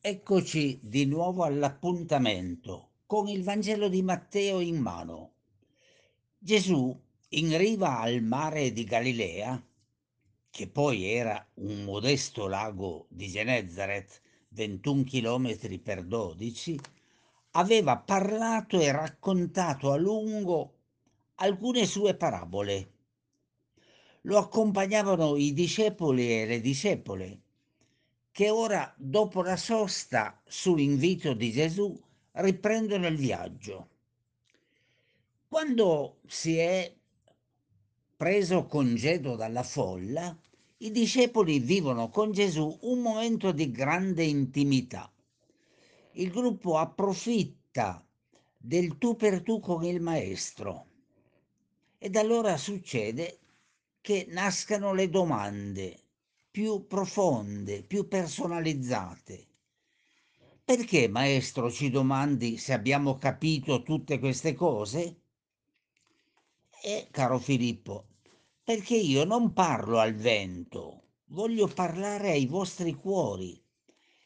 Eccoci di nuovo all'appuntamento con il Vangelo di Matteo in mano. Gesù, in riva al mare di Galilea, che poi era un modesto lago di Genezaret, 21 km per 12, aveva parlato e raccontato a lungo alcune sue parabole. Lo accompagnavano i discepoli e le discepole che ora, dopo la sosta, su invito di Gesù, riprendono il viaggio. Quando si è preso congedo dalla folla, i discepoli vivono con Gesù un momento di grande intimità. Il gruppo approfitta del tu per tu con il maestro ed allora succede che nascano le domande più profonde, più personalizzate. Perché, maestro, ci domandi se abbiamo capito tutte queste cose? E, caro Filippo, perché io non parlo al vento, voglio parlare ai vostri cuori.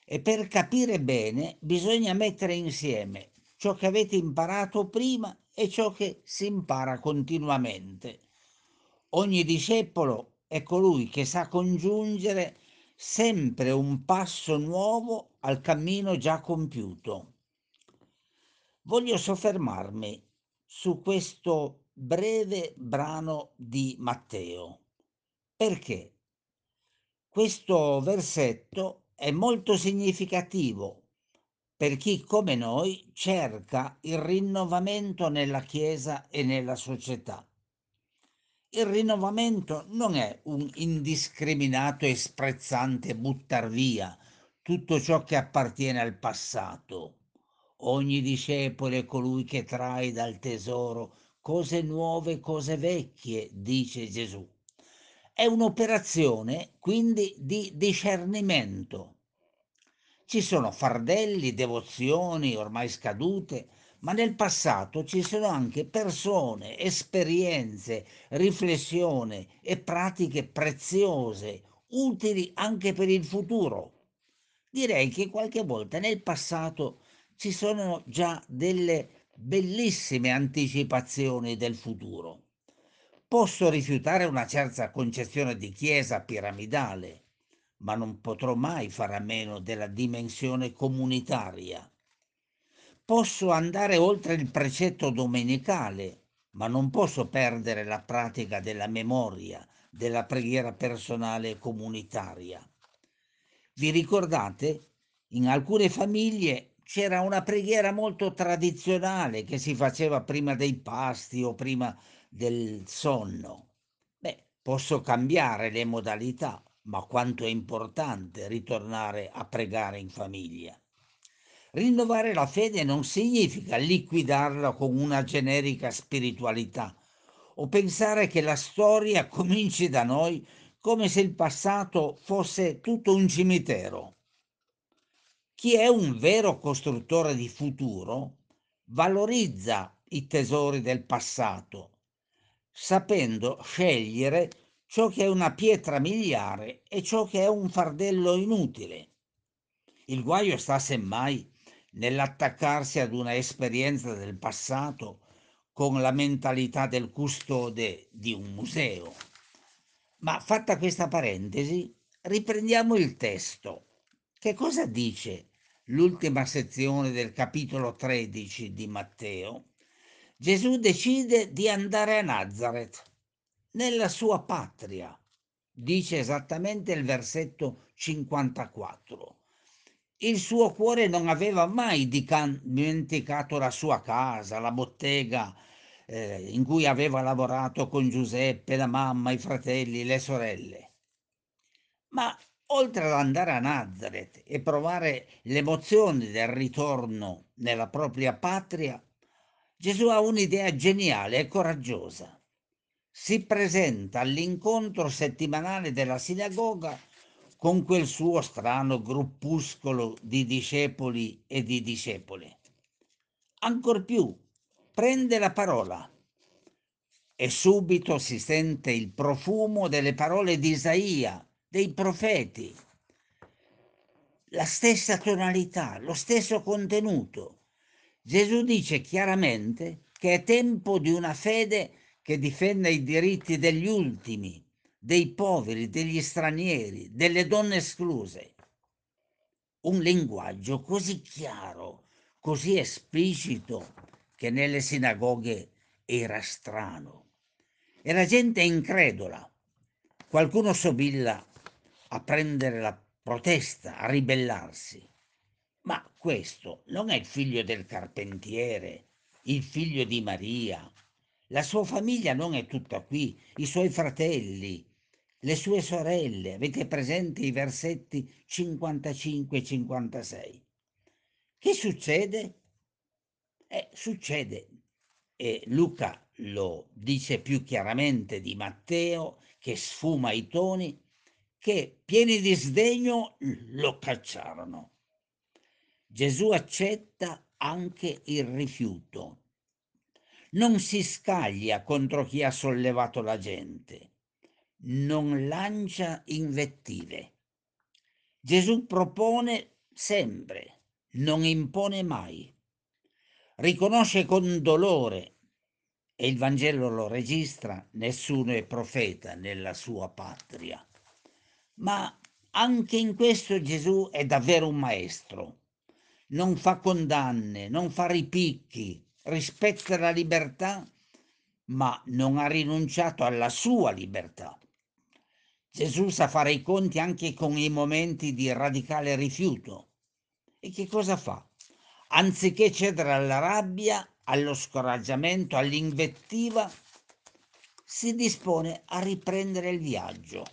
E per capire bene bisogna mettere insieme ciò che avete imparato prima e ciò che si impara continuamente. Ogni discepolo è colui che sa congiungere sempre un passo nuovo al cammino già compiuto. Voglio soffermarmi su questo breve brano di Matteo. Perché? Questo versetto è molto significativo per chi come noi cerca il rinnovamento nella Chiesa e nella società. Il rinnovamento non è un indiscriminato e sprezzante buttar via tutto ciò che appartiene al passato. Ogni discepolo è colui che trae dal tesoro cose nuove, cose vecchie, dice Gesù. È un'operazione quindi di discernimento. Ci sono fardelli, devozioni ormai scadute, ma nel passato ci sono anche persone, esperienze, riflessioni e pratiche preziose, utili anche per il futuro. Direi che qualche volta nel passato ci sono già delle bellissime anticipazioni del futuro. Posso rifiutare una certa concezione di chiesa piramidale, ma non potrò mai fare a meno della dimensione comunitaria Posso andare oltre il precetto domenicale, ma non posso perdere la pratica della memoria, della preghiera personale comunitaria. Vi ricordate? In alcune famiglie c'era una preghiera molto tradizionale che si faceva prima dei pasti o prima del sonno. Beh, posso cambiare le modalità, ma quanto è importante ritornare a pregare in famiglia. Rinnovare la fede non significa liquidarla con una generica spiritualità o pensare che la storia cominci da noi come se il passato fosse tutto un cimitero. Chi è un vero costruttore di futuro valorizza i tesori del passato, sapendo scegliere ciò che è una pietra miliare e ciò che è un fardello inutile. Il guaio sta semmai nell'attaccarsi ad una esperienza del passato con la mentalità del custode di un museo. Ma fatta questa parentesi, riprendiamo il testo. Che cosa dice l'ultima sezione del capitolo 13 di Matteo? Gesù decide di andare a Nazareth, nella sua patria, dice esattamente il versetto 54 il suo cuore non aveva mai dimenticato la sua casa, la bottega eh, in cui aveva lavorato con Giuseppe, la mamma, i fratelli, le sorelle. Ma oltre ad andare a Nazareth e provare l'emozione del ritorno nella propria patria, Gesù ha un'idea geniale e coraggiosa. Si presenta all'incontro settimanale della sinagoga con quel suo strano gruppuscolo di discepoli e di discepole. Ancor più, prende la parola e subito si sente il profumo delle parole di Isaia, dei profeti. la stessa tonalità, lo stesso contenuto. Gesù dice chiaramente che è tempo di una fede che difenda i diritti degli ultimi, dei poveri, degli stranieri, delle donne escluse. Un linguaggio così chiaro, così esplicito, che nelle sinagoghe era strano. Era gente incredula. Qualcuno sobilla a prendere la protesta, a ribellarsi. Ma questo non è il figlio del carpentiere, il figlio di Maria. La sua famiglia non è tutta qui, i suoi fratelli, le sue sorelle. Avete presente i versetti 55 e 56? Che succede? Eh, succede, e Luca lo dice più chiaramente di Matteo, che sfuma i toni, che pieni di sdegno lo cacciarono. Gesù accetta anche il rifiuto. Non si scaglia contro chi ha sollevato la gente, non lancia invettive. Gesù propone sempre, non impone mai. Riconosce con dolore, e il Vangelo lo registra, nessuno è profeta nella sua patria. Ma anche in questo Gesù è davvero un maestro. Non fa condanne, non fa ripicchi, rispetta la libertà, ma non ha rinunciato alla sua libertà. Gesù sa fare i conti anche con i momenti di radicale rifiuto. E che cosa fa? Anziché cedere alla rabbia, allo scoraggiamento, all'invettiva, si dispone a riprendere il viaggio.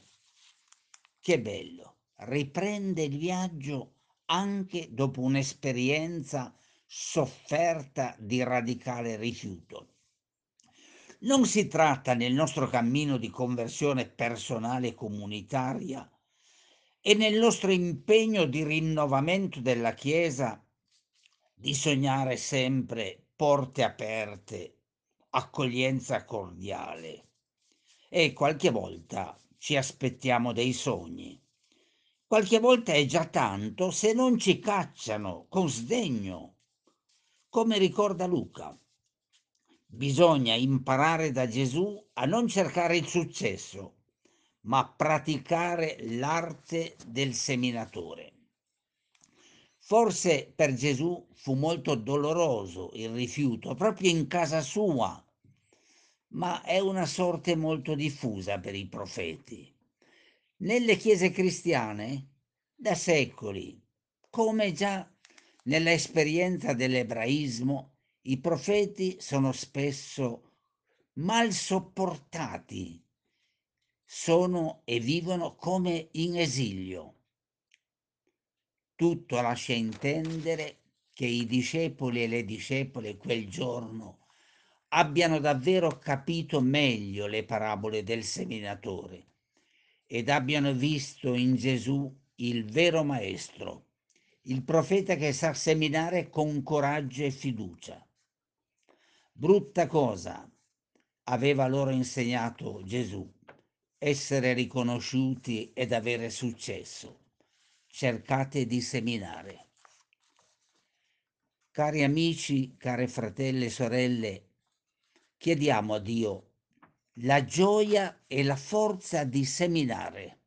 Che bello, riprende il viaggio anche dopo un'esperienza sofferta di radicale rifiuto. Non si tratta nel nostro cammino di conversione personale e comunitaria e nel nostro impegno di rinnovamento della Chiesa di sognare sempre porte aperte, accoglienza cordiale. E qualche volta ci aspettiamo dei sogni. Qualche volta è già tanto se non ci cacciano con sdegno, come ricorda Luca. Bisogna imparare da Gesù a non cercare il successo, ma praticare l'arte del seminatore. Forse per Gesù fu molto doloroso il rifiuto, proprio in casa sua, ma è una sorte molto diffusa per i profeti. Nelle chiese cristiane, da secoli, come già nell'esperienza dell'ebraismo, i profeti sono spesso mal sopportati, sono e vivono come in esilio tutto lascia intendere che i discepoli e le discepole quel giorno abbiano davvero capito meglio le parabole del seminatore ed abbiano visto in Gesù il vero maestro, il profeta che sa seminare con coraggio e fiducia. Brutta cosa aveva loro insegnato Gesù, essere riconosciuti ed avere successo cercate di seminare. Cari amici, care fratelli e sorelle, chiediamo a Dio la gioia e la forza di seminare.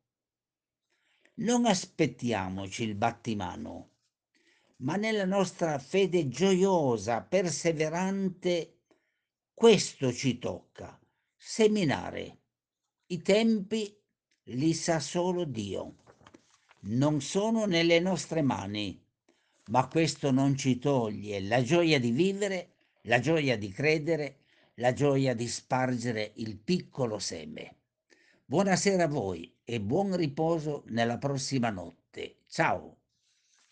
Non aspettiamoci il battimano, ma nella nostra fede gioiosa, perseverante, questo ci tocca, seminare. I tempi li sa solo Dio non sono nelle nostre mani, ma questo non ci toglie la gioia di vivere, la gioia di credere, la gioia di spargere il piccolo seme. Buonasera a voi e buon riposo nella prossima notte. Ciao!